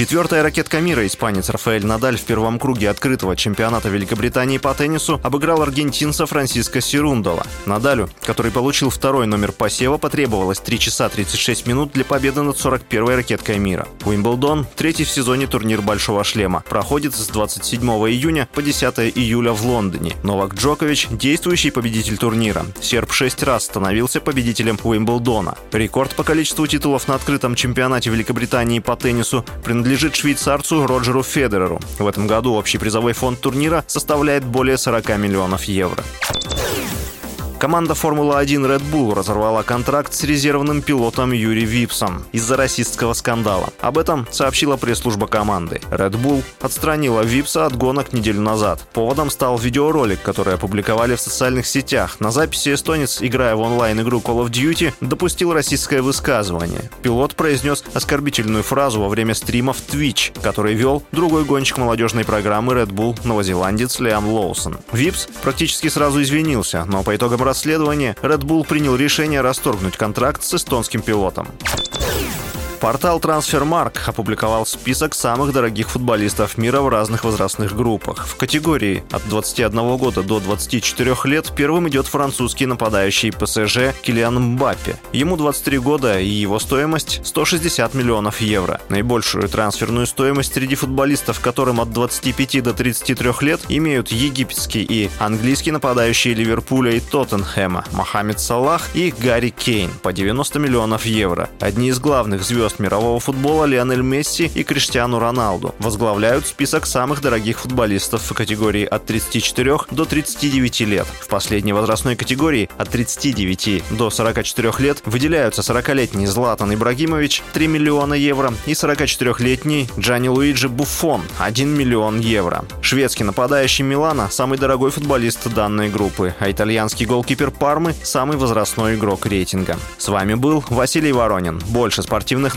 Четвертая ракетка мира испанец Рафаэль Надаль в первом круге открытого чемпионата Великобритании по теннису обыграл аргентинца Франциско Сирундола. Надалю, который получил второй номер посева, потребовалось 3 часа 36 минут для победы над 41-й ракеткой мира. Уимблдон, третий в сезоне турнир Большого шлема, проходит с 27 июня по 10 июля в Лондоне. Новак Джокович – действующий победитель турнира. Серб шесть раз становился победителем Уимблдона. Рекорд по количеству титулов на открытом чемпионате Великобритании по теннису принадлежит принадлежит швейцарцу Роджеру Федереру. В этом году общий призовой фонд турнира составляет более 40 миллионов евро. Команда Формулы-1 Red Bull разорвала контракт с резервным пилотом Юри Випсом из-за расистского скандала. Об этом сообщила пресс-служба команды. Red Bull отстранила Випса от гонок неделю назад. Поводом стал видеоролик, который опубликовали в социальных сетях. На записи эстонец, играя в онлайн-игру Call of Duty, допустил расистское высказывание. Пилот произнес оскорбительную фразу во время стрима в Twitch, который вел другой гонщик молодежной программы Red Bull, новозеландец Лиам Лоусон. Випс практически сразу извинился, но по итогам расследования Red Bull принял решение расторгнуть контракт с эстонским пилотом. Портал Transfermarkt опубликовал список самых дорогих футболистов мира в разных возрастных группах. В категории от 21 года до 24 лет первым идет французский нападающий ПСЖ Килиан Мбаппе. Ему 23 года и его стоимость 160 миллионов евро. Наибольшую трансферную стоимость среди футболистов, которым от 25 до 33 лет, имеют египетский и английский нападающие Ливерпуля и Тоттенхэма Мохаммед Салах и Гарри Кейн по 90 миллионов евро. Одни из главных звезд звезд мирового футбола Лионель Месси и Криштиану Роналду возглавляют список самых дорогих футболистов в категории от 34 до 39 лет. В последней возрастной категории от 39 до 44 лет выделяются 40-летний Златан Ибрагимович 3 миллиона евро и 44-летний Джани Луиджи Буффон 1 миллион евро. Шведский нападающий Милана – самый дорогой футболист данной группы, а итальянский голкипер Пармы – самый возрастной игрок рейтинга. С вами был Василий Воронин. Больше спортивных